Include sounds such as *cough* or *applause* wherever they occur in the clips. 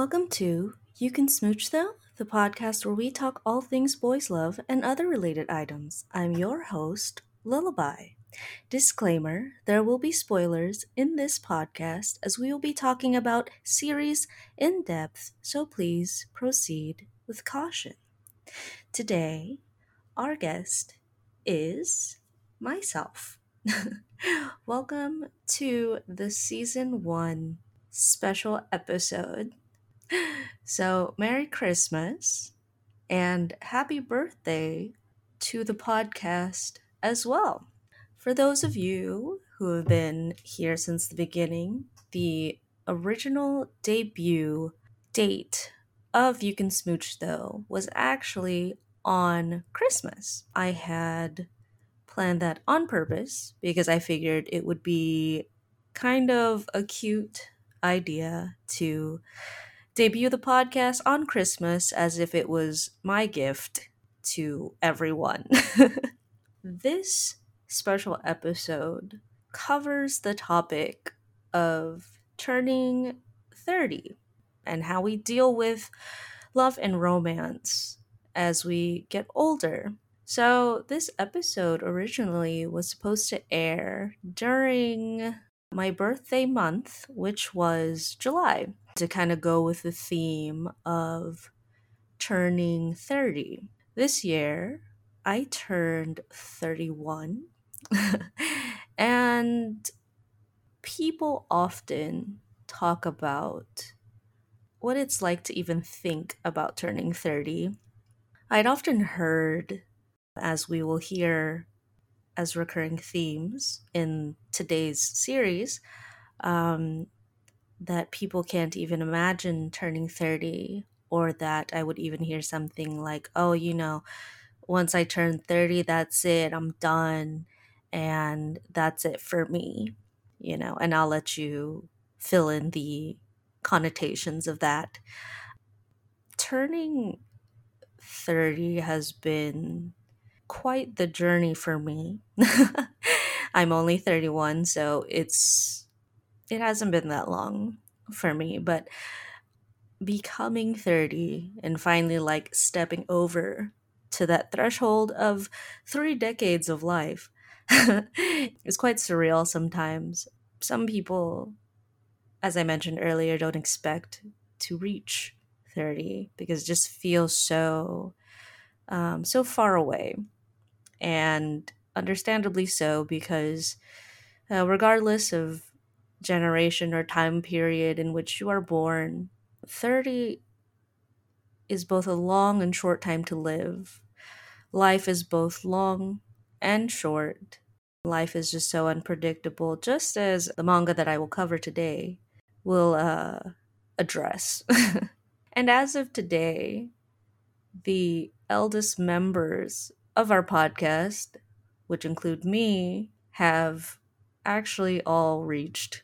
Welcome to You Can Smooch Tho, the podcast where we talk all things boys love and other related items. I'm your host, Lullaby. Disclaimer there will be spoilers in this podcast as we will be talking about series in depth, so please proceed with caution. Today, our guest is myself. *laughs* Welcome to the season one special episode. So, Merry Christmas and happy birthday to the podcast as well. For those of you who have been here since the beginning, the original debut date of You Can Smooch, though, was actually on Christmas. I had planned that on purpose because I figured it would be kind of a cute idea to debut the podcast on Christmas as if it was my gift to everyone. *laughs* this special episode covers the topic of turning 30 and how we deal with love and romance as we get older. So, this episode originally was supposed to air during my birthday month, which was July, to kind of go with the theme of turning 30. This year, I turned 31, *laughs* and people often talk about what it's like to even think about turning 30. I'd often heard, as we will hear as recurring themes in today's series, um, that people can't even imagine turning 30, or that I would even hear something like, oh, you know, once I turn 30, that's it, I'm done, and that's it for me, you know, and I'll let you fill in the connotations of that. Turning 30 has been quite the journey for me. *laughs* I'm only 31, so it's it hasn't been that long for me, but becoming 30 and finally like stepping over to that threshold of 3 decades of life *laughs* is quite surreal sometimes. Some people as I mentioned earlier don't expect to reach 30 because it just feels so um, so far away and understandably so because uh, regardless of generation or time period in which you are born 30 is both a long and short time to live. Life is both long and short. Life is just so unpredictable just as the manga that i will cover today will uh, address. *laughs* And as of today the eldest members of our podcast, which include me, have actually all reached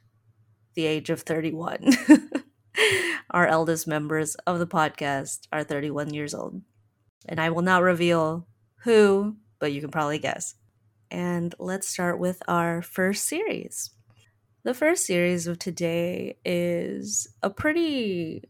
the age of 31. *laughs* our eldest members of the podcast are 31 years old. And I will not reveal who, but you can probably guess. And let's start with our first series. The first series of today is a pretty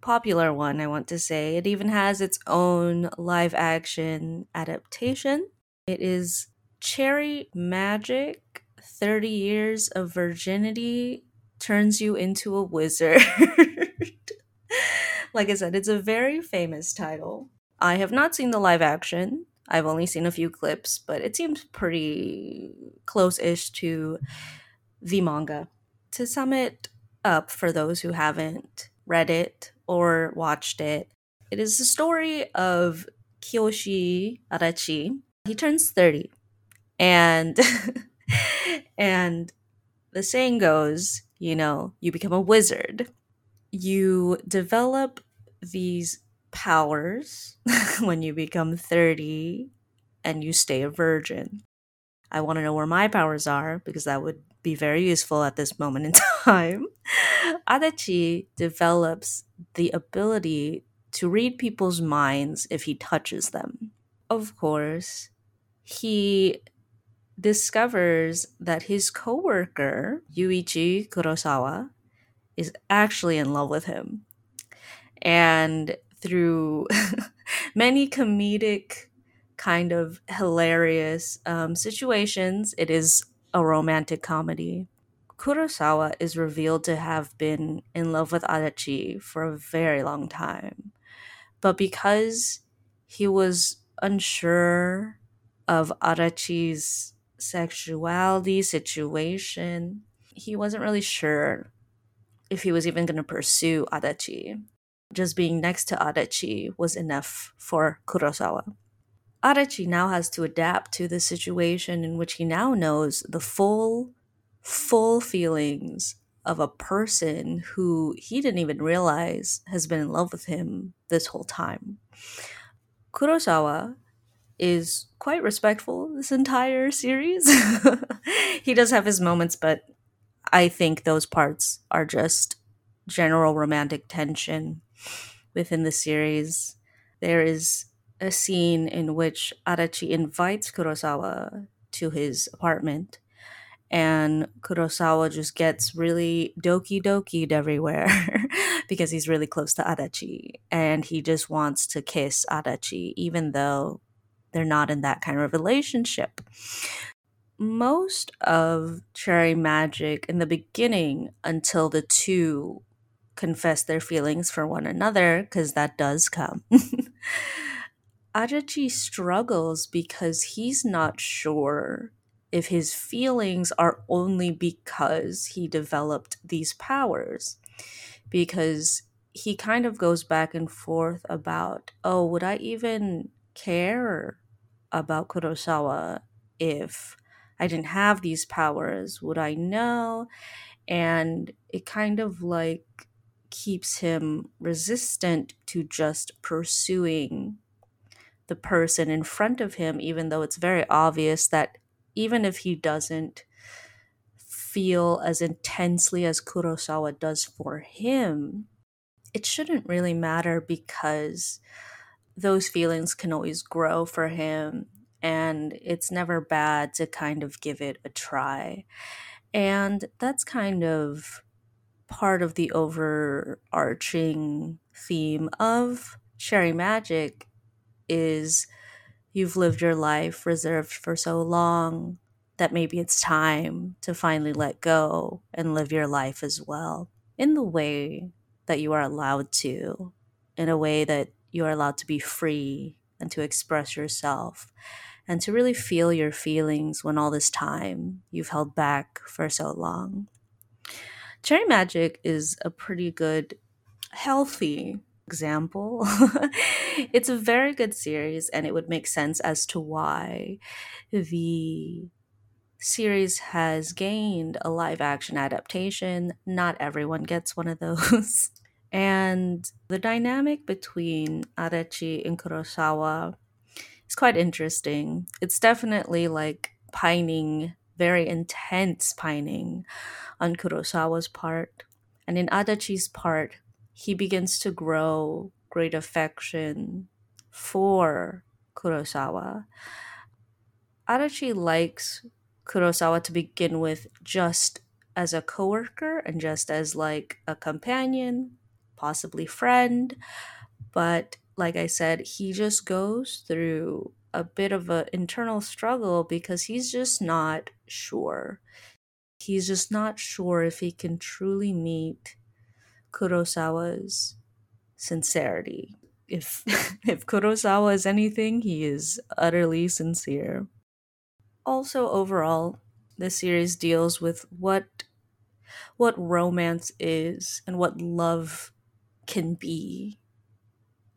popular one, I want to say. It even has its own live action adaptation. It is Cherry Magic 30 Years of Virginity Turns You into a Wizard. *laughs* like I said, it's a very famous title. I have not seen the live action. I've only seen a few clips, but it seems pretty close ish to the manga. To sum it up for those who haven't read it or watched it. It is the story of Kiyoshi Adachi. He turns 30 and *laughs* and the saying goes, you know, you become a wizard. You develop these powers *laughs* when you become 30 and you stay a virgin. I want to know where my powers are because that would be very useful at this moment in *laughs* time. Adachi develops the ability to read people's minds if he touches them. Of course, he discovers that his coworker, Yuichi Kurosawa, is actually in love with him. And through *laughs* many comedic, kind of hilarious um, situations, it is a romantic comedy. Kurosawa is revealed to have been in love with Adachi for a very long time. But because he was unsure of Adachi's sexuality situation, he wasn't really sure if he was even going to pursue Adachi. Just being next to Adachi was enough for Kurosawa. Adachi now has to adapt to the situation in which he now knows the full, full feelings of a person who he didn't even realize has been in love with him this whole time. Kurosawa is quite respectful this entire series. *laughs* he does have his moments, but I think those parts are just general romantic tension within the series. There is a scene in which Adachi invites Kurosawa to his apartment and Kurosawa just gets really doki dokied everywhere *laughs* because he's really close to Adachi and he just wants to kiss Adachi even though they're not in that kind of relationship. Most of Cherry Magic in the beginning until the two confess their feelings for one another because that does come. *laughs* Adachi struggles because he's not sure if his feelings are only because he developed these powers. Because he kind of goes back and forth about, oh, would I even care about Kurosawa if I didn't have these powers? Would I know? And it kind of like keeps him resistant to just pursuing the person in front of him, even though it's very obvious that even if he doesn't feel as intensely as Kurosawa does for him, it shouldn't really matter because those feelings can always grow for him and it's never bad to kind of give it a try. And that's kind of part of the overarching theme of Cherry Magic is you've lived your life reserved for so long that maybe it's time to finally let go and live your life as well in the way that you are allowed to, in a way that you are allowed to be free and to express yourself and to really feel your feelings when all this time you've held back for so long. Cherry Magic is a pretty good, healthy example. *laughs* it's a very good series, and it would make sense as to why the series has gained a live action adaptation. Not everyone gets one of those. *laughs* and the dynamic between Adachi and Kurosawa is quite interesting. It's definitely like pining, very intense pining on Kurosawa's part. And in Adachi's part, he begins to grow great affection for Kurosawa. Adachi likes Kurosawa to begin with just as a coworker and just as like a companion, possibly friend, but like I said, he just goes through a bit of an internal struggle because he's just not sure. He's just not sure if he can truly meet Kurosawa's sincerity. If *laughs* if Kurosawa is anything, he is utterly sincere. Also overall, the series deals with what what romance is and what love can be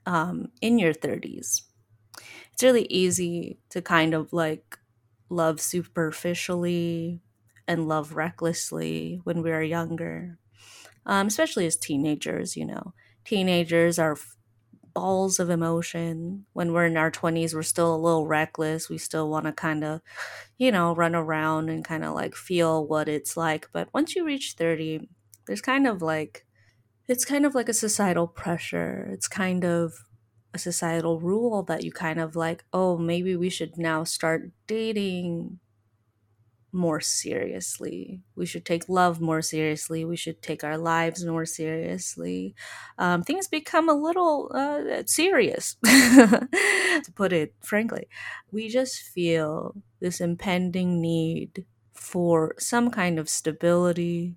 um, in your 30s. It's really easy to kind of like love superficially and love recklessly when we are younger um, especially as teenagers, you know. Teenagers are balls of emotion. When we're in our 20s, we're still a little reckless. We still want to kind of, you know, run around and kind of like feel what it's like. But once you reach 30, there's kind of like, it's kind of like a societal pressure. It's kind of a societal rule that you kind of like, oh, maybe we should now start dating more seriously. We should take love more seriously. We should take our lives more seriously. Um, things become a little uh, serious, *laughs* to put it frankly. We just feel this impending need for some kind of stability,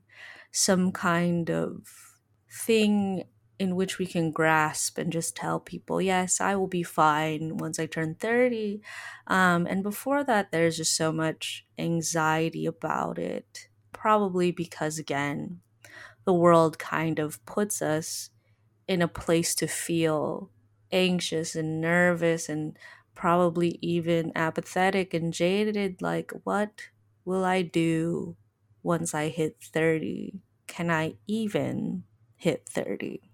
some kind of thing in which we can grasp and just tell people, yes, I will be fine once I turn 30. Um, and before that, there's just so much anxiety about it. Probably because, again, the world kind of puts us in a place to feel anxious and nervous and probably even apathetic and jaded. Like, what will I do once I hit 30? Can I even hit 30?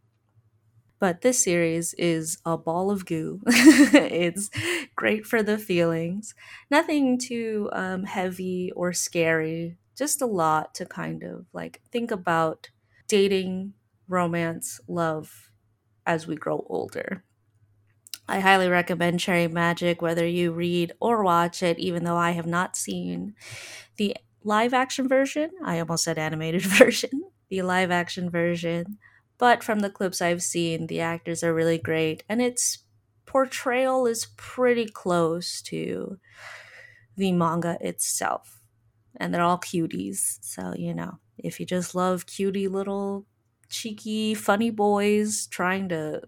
But this series is a ball of goo. *laughs* it's great for the feelings. Nothing too um, heavy or scary, just a lot to kind of like think about dating, romance, love as we grow older. I highly recommend Cherry Magic, whether you read or watch it, even though I have not seen the live action version. I almost said animated *laughs* version. The live action version but from the clips I've seen, the actors are really great, and its portrayal is pretty close to the manga itself. And they're all cuties, so you know, if you just love cutie little cheeky, funny boys trying to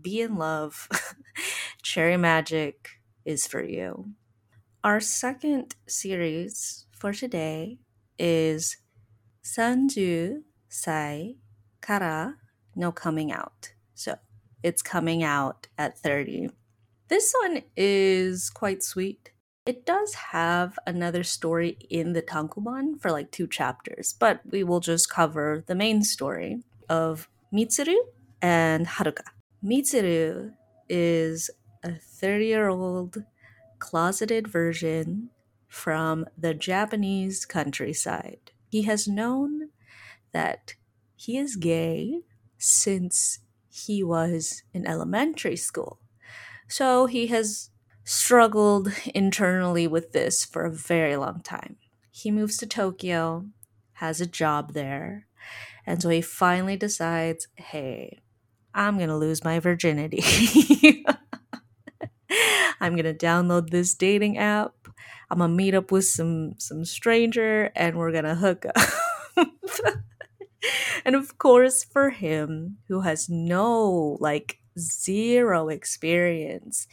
be in love, *laughs* Cherry Magic is for you. Our second series for today is Sanju Sai Kara no coming out. So it's coming out at 30. This one is quite sweet. It does have another story in the Tankobon for like two chapters, but we will just cover the main story of Mitsuru and Haruka. Mitsuru is a 30 year old closeted virgin from the Japanese countryside. He has known that he is gay since he was in elementary school. So he has struggled internally with this for a very long time. He moves to Tokyo, has a job there, and so he finally decides hey, I'm going to lose my virginity. *laughs* I'm going to download this dating app. I'm going to meet up with some some stranger and we're going to hook up. *laughs* *laughs* and of course, for him, who has no, like, zero experience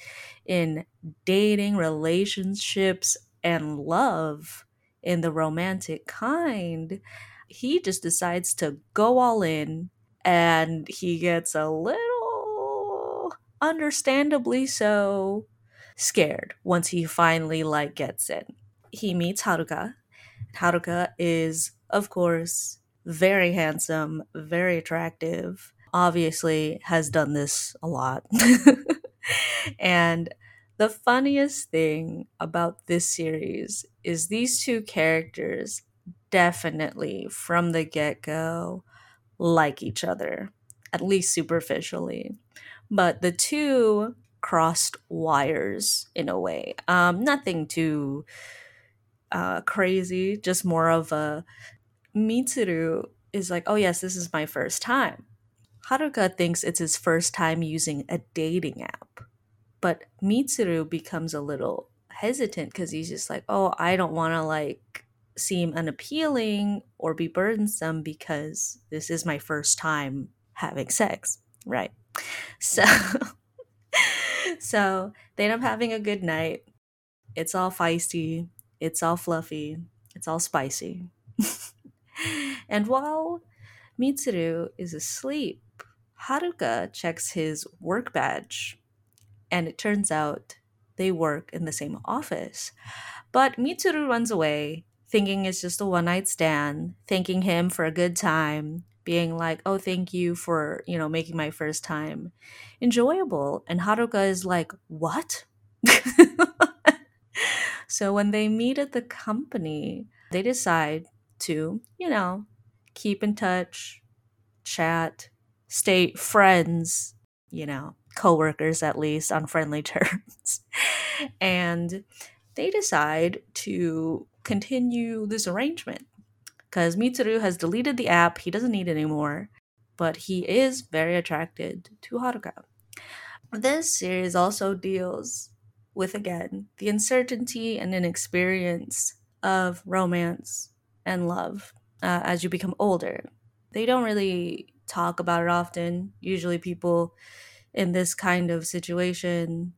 in dating, relationships, and love in the romantic kind, he just decides to go all in and he gets a little understandably so scared once he finally like gets in. He meets Haruka. Haruka is of course very handsome, very attractive, obviously has done this a lot. *laughs* and the funniest thing about this series is these two characters definitely from the get go like each other, at least superficially. But the two crossed wires in a way. Um, nothing too uh, crazy, just more of a Mitsuru is like, oh, yes, this is my first time. Haruka thinks it's his first time using a dating app. But Mitsuru becomes a little hesitant because he's just like, oh, I don't want to like seem unappealing or be burdensome because this is my first time having sex. Right. So, *laughs* so they end up having a good night. It's all feisty. It's all fluffy. It's all spicy. *laughs* *laughs* and while Mitsuru is asleep, Haruka checks his work badge, and it turns out they work in the same office. But Mitsuru runs away, thinking it's just a one night stand, thanking him for a good time, being like, "Oh, thank you for you know making my first time enjoyable." And Haruka is like, "What?" *laughs* so when they meet at the company, they decide to, you know, keep in touch, chat, stay friends, you know, coworkers at least on friendly *laughs* terms. and they decide to continue this arrangement because Mitsuru has deleted the app. He doesn't need it anymore, but he is very attracted to Haruka. This series also deals with, again, the uncertainty and inexperience of romance and love uh, as you become older. They don't really talk about it often. Usually, people in this kind of situation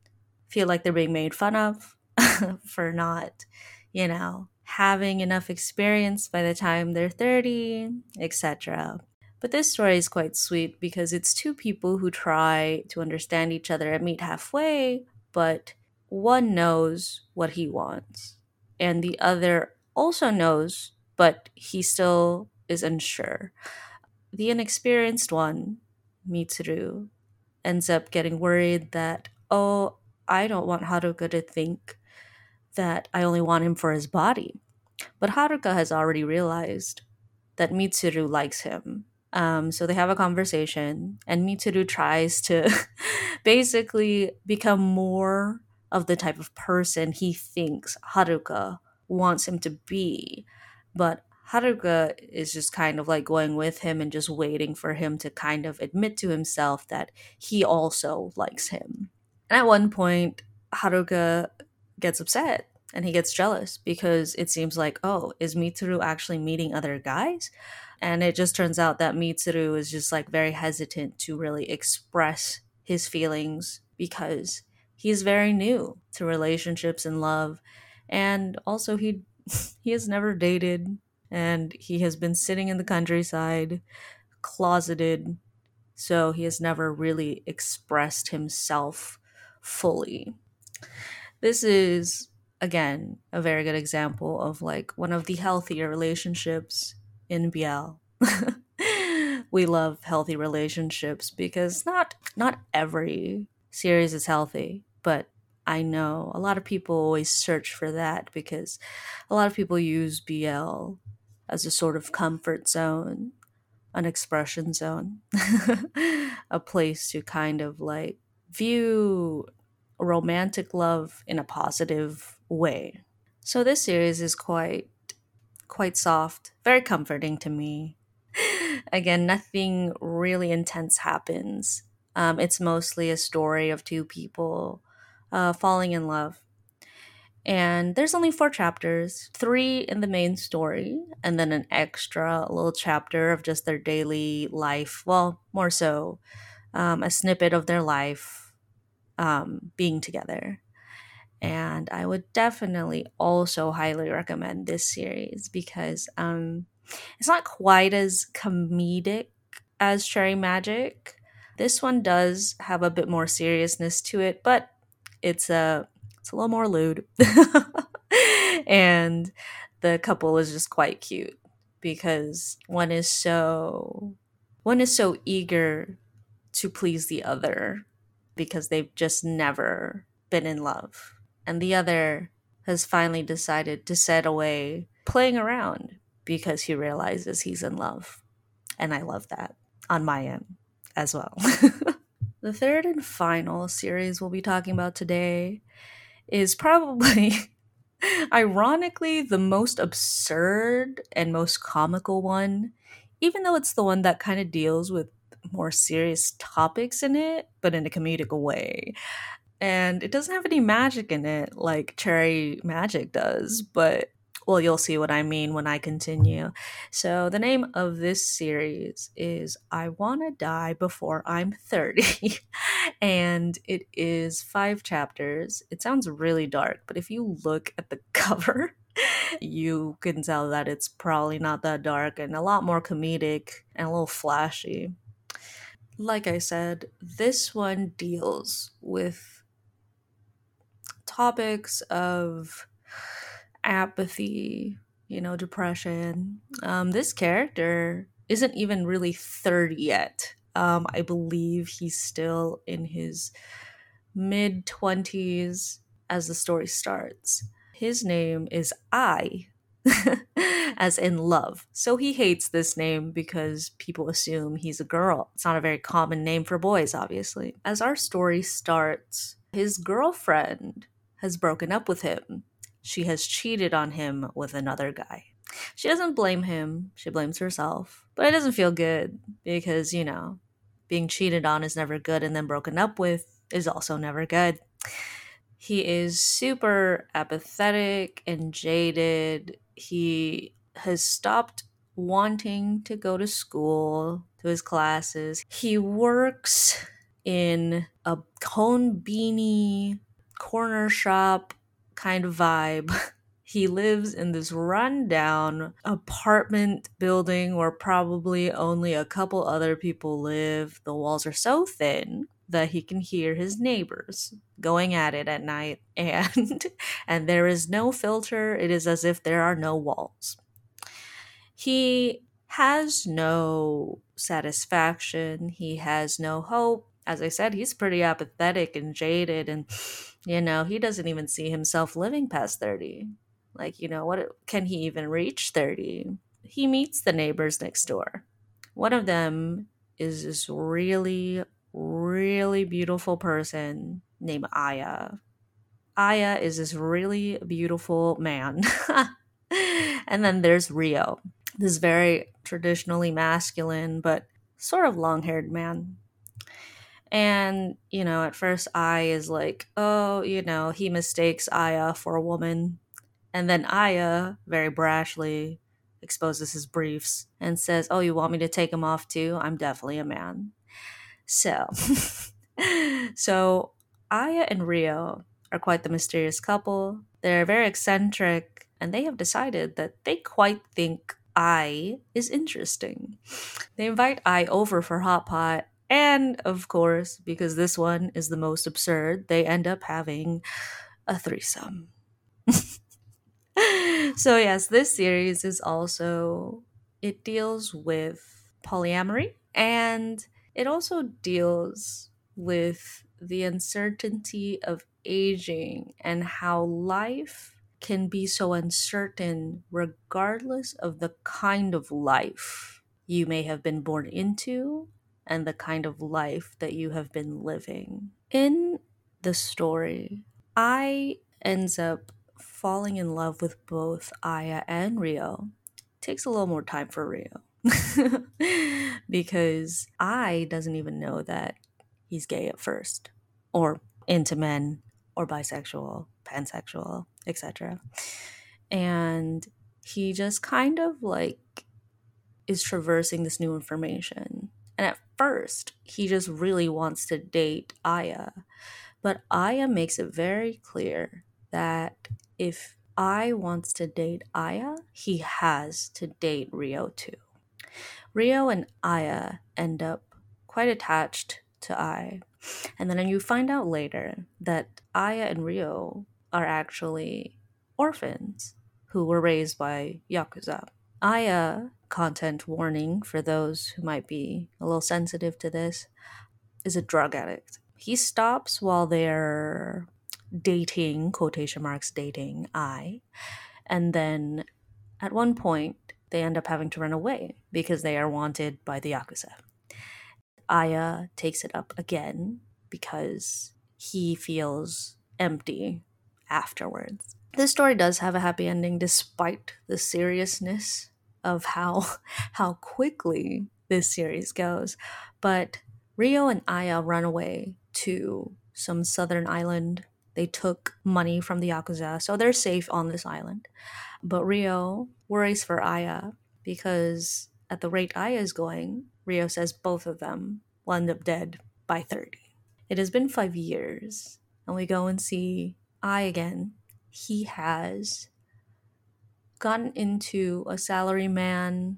feel like they're being made fun of *laughs* for not, you know, having enough experience by the time they're 30, etc. But this story is quite sweet because it's two people who try to understand each other and meet halfway, but one knows what he wants, and the other also knows, but he still is unsure. The inexperienced one, Mitsuru, ends up getting worried that, oh, I don't want Haruka to think that I only want him for his body. But Haruka has already realized that Mitsuru likes him. Um, so they have a conversation, and Mitsuru tries to *laughs* basically become more of the type of person he thinks Haruka wants him to be. But Haruka is just kind of like going with him and just waiting for him to kind of admit to himself that he also likes him. And at one point, Haruka gets upset and he gets jealous because it seems like, oh, is Mitsuru actually meeting other guys? And it just turns out that Mitsuru is just like very hesitant to really express his feelings because he's very new to relationships and love. And also he *laughs* he has never dated and he has been sitting in the countryside closeted so he has never really expressed himself fully. This is again a very good example of like one of the healthier relationships in BL. *laughs* we love healthy relationships because not not every series is healthy, but I know a lot of people always search for that because a lot of people use BL as a sort of comfort zone, an expression zone, *laughs* a place to kind of like view romantic love in a positive way. So this series is quite quite soft, very comforting to me. *laughs* Again, nothing really intense happens. Um, it's mostly a story of two people uh, falling in love. And there's only four chapters, three in the main story, and then an extra little chapter of just their daily life. Well, more so, um, a snippet of their life um, being together. And I would definitely also highly recommend this series because um, it's not quite as comedic as Cherry Magic. This one does have a bit more seriousness to it, but it's a it's a little more lewd. *laughs* and the couple is just quite cute because one is so one is so eager to please the other because they've just never been in love. And the other has finally decided to set away playing around because he realizes he's in love. And I love that on my end as well. *laughs* the third and final series we'll be talking about today is probably, *laughs* ironically, the most absurd and most comical one, even though it's the one that kind of deals with more serious topics in it, but in a comedic way. And it doesn't have any magic in it like Cherry Magic does, but well, you'll see what I mean when I continue. So, the name of this series is I Wanna Die Before I'm 30. *laughs* and it is five chapters. It sounds really dark, but if you look at the *laughs* cover, you can tell that it's probably not that dark and a lot more comedic and a little flashy. Like I said, this one deals with topics of apathy, you know, depression. Um, this character isn't even really 30 yet. Um, I believe he's still in his mid 20s as the story starts. His name is I, *laughs* as in love. So he hates this name because people assume he's a girl. It's not a very common name for boys, obviously. As our story starts, his girlfriend has broken up with him she has cheated on him with another guy. She doesn't blame him, she blames herself. But it doesn't feel good because, you know, being cheated on is never good and then broken up with is also never good. He is super apathetic and jaded. He has stopped wanting to go to school, to his classes. He works in a konbini corner shop kind of vibe. *laughs* He lives in this rundown apartment building where probably only a couple other people live. The walls are so thin that he can hear his neighbors going at it at night *laughs* and and there is no filter. It is as if there are no walls. He has no satisfaction. He has no hope. As I said, he's pretty apathetic and jaded and you know, he doesn't even see himself living past 30. Like, you know, what can he even reach 30? He meets the neighbors next door. One of them is this really, really beautiful person named Aya. Aya is this really beautiful man. *laughs* and then there's Rio, this very traditionally masculine but sort of long haired man. And, you know, at first, I is like, oh, you know, he mistakes Aya for a woman. And then Aya, very brashly, exposes his briefs and says, Oh, you want me to take them off too? I'm definitely a man. So, *laughs* so Aya and Rio are quite the mysterious couple. They're very eccentric, and they have decided that they quite think I is interesting. They invite I over for hot pot, and of course, because this one is the most absurd, they end up having a threesome. *laughs* so yes, this series is also it deals with polyamory and it also deals with the uncertainty of aging and how life can be so uncertain regardless of the kind of life you may have been born into and the kind of life that you have been living. In the story, I ends up falling in love with both Aya and Rio. Takes a little more time for Rio. *laughs* because I doesn't even know that he's gay at first or into men or bisexual, pansexual, etc. And he just kind of like is traversing this new information. And at first, he just really wants to date Aya. But Aya makes it very clear that if I wants to date Aya, he has to date Rio too. Rio and Aya end up quite attached to I. And then you find out later that Aya and Rio are actually orphans who were raised by Yakuza. Aya, content warning for those who might be a little sensitive to this, is a drug addict. He stops while they're dating, quotation marks, dating I. And then at one point, they end up having to run away because they are wanted by the Yakuza. Aya takes it up again because he feels empty afterwards. This story does have a happy ending despite the seriousness of how *laughs* how quickly this series goes. But Rio and Aya run away to some southern island they took money from the Yakuza, so they're safe on this island. But Rio worries for Aya because at the rate Aya is going, Rio says both of them will end up dead by 30. It has been five years, and we go and see I again. He has gotten into a salaryman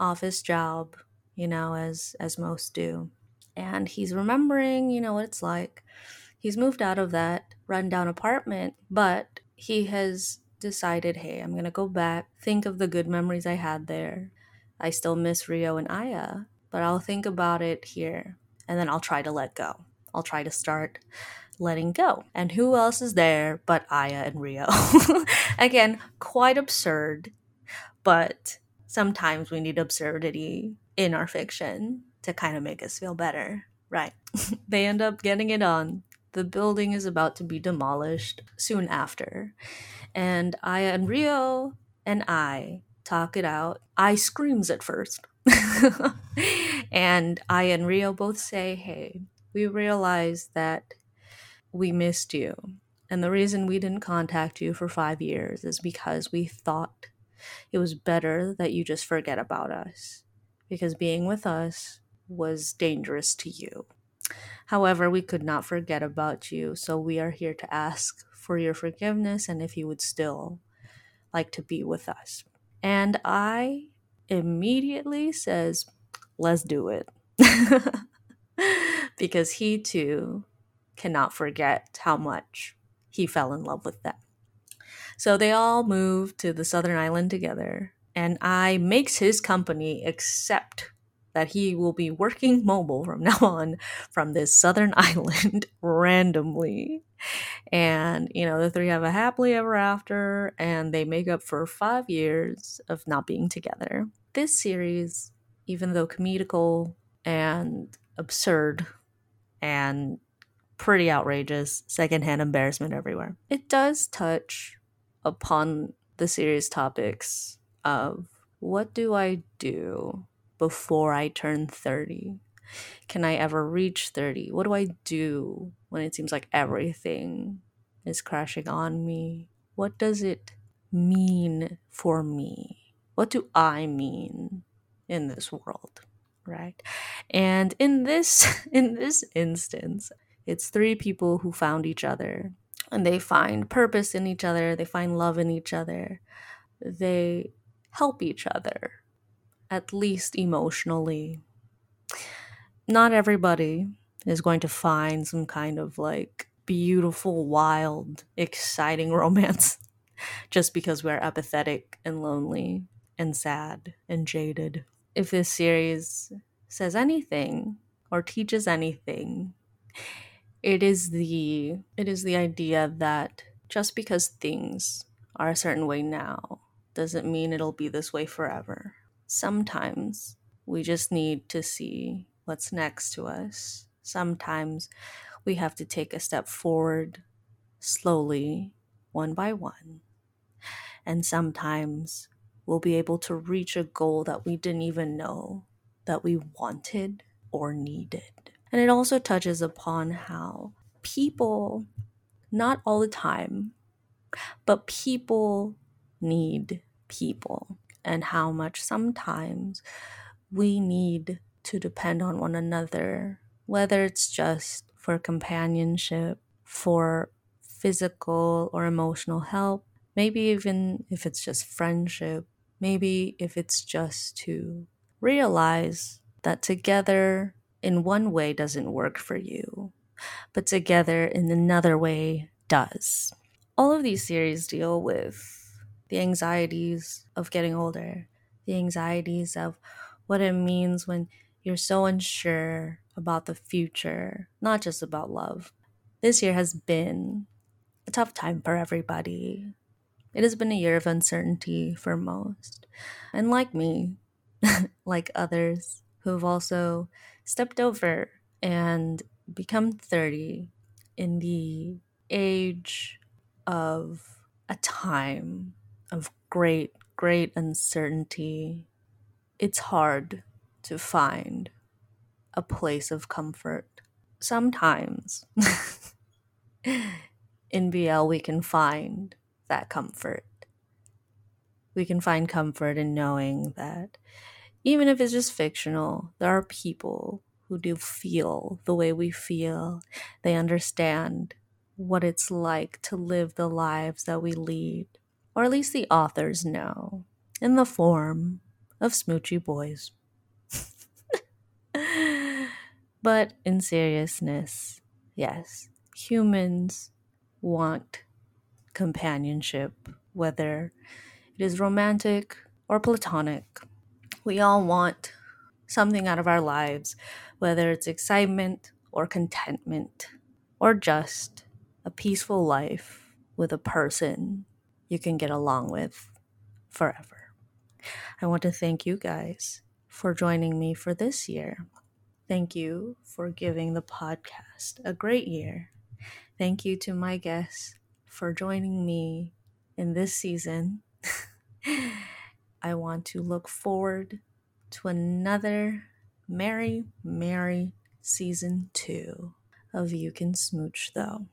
office job, you know, as as most do. And he's remembering, you know, what it's like he's moved out of that rundown apartment, but he has decided, hey, I'm going to go back, think of the good memories I had there. I still miss Rio and Aya, but I'll think about it here and then I'll try to let go. I'll try to start letting go. And who else is there but Aya and Rio? *laughs* Again, quite absurd, but sometimes we need absurdity in our fiction to kind of make us feel better, right? *laughs* they end up getting it on the building is about to be demolished soon after. And Aya and Rio and I talk it out. I screams at first. *laughs* and Aya and Rio both say, Hey, we realize that we missed you. And the reason we didn't contact you for five years is because we thought it was better that you just forget about us. Because being with us was dangerous to you. However, we could not forget about you, so we are here to ask for your forgiveness and if you would still like to be with us. And I immediately says, "Let's do it." *laughs* because he too cannot forget how much he fell in love with them. So they all move to the southern island together, and I makes his company accept that he will be working mobile from *laughs* now on from this southern *laughs* island randomly. And, you know, the three have a happily ever after and they make up for five years of not being together. This series, even though comedical and absurd and pretty outrageous, secondhand embarrassment everywhere, it does touch upon the serious topics of what do I do before I turn 30? Can I ever reach 30? What do I do when it seems like everything is crashing on me? What does it mean for me? What do I mean in this world? Right? And in this *laughs* in this instance, it's three people who found each other and they find purpose in each other, they find love in each other. They help each other at least emotionally. Not everybody is going to find some kind of like beautiful, wild, exciting *laughs* romance just because we're apathetic and lonely and sad and jaded. If this series says anything or teaches anything, it is the it is the idea that just because things are a certain way now doesn't mean it'll be this way forever sometimes we just need to see what's next to us. Sometimes we have to take a step forward slowly, one by one. And sometimes we'll be able to reach a goal that we didn't even know that we wanted or needed. And it also touches upon how people, not all the time, but people need people and how much sometimes we need to depend on one another, whether it's just for companionship, for physical or emotional help, maybe even if it's just friendship, maybe if it's just to realize that together in one way doesn't work for you, but together in another way does. All of these series deal with the anxieties of getting older, the anxieties of what it means when you're so unsure about the future, not just about love. This year has been a tough time for everybody. It has been a year of uncertainty for most. And like me, *laughs* like others who've also stepped over and become 30 in the age of a time of great, great uncertainty, it's hard to find a place of comfort. Sometimes *laughs* in BL, we can find that comfort. We can find comfort in knowing that even if it's just fictional, there are people who do feel the way we feel. They understand what it's like to live the lives that we lead or at least the authors know, in the form of smoochy boys. *laughs* but in seriousness, yes, humans want companionship, whether it is romantic or platonic. We all want something out of our lives, whether it's excitement or contentment, or just a peaceful life with a person you can get along with forever. I want to thank you guys for joining me for this year. Thank you for giving the podcast a great year. Thank you to my guests for joining me in this season. *laughs* I want to look forward to another Merry, Merry season two of You Can Smooch, though.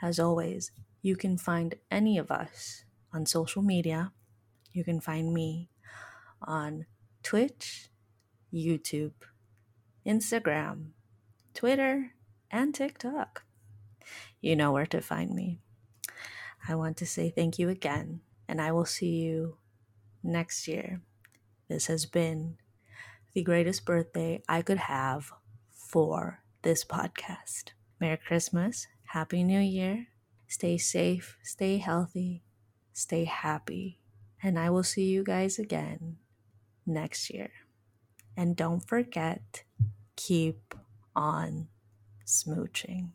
As always, you can find any of us on social media. You can find me on Twitch, YouTube, Instagram, Twitter, and TikTok. You know where to find me. I want to say thank you again, and I will see you next year. This has been the greatest birthday I could have for this podcast. Merry Christmas, Happy New Year. Stay safe, stay healthy, stay happy, and I will see you guys again next year. And don't forget, keep on smooching.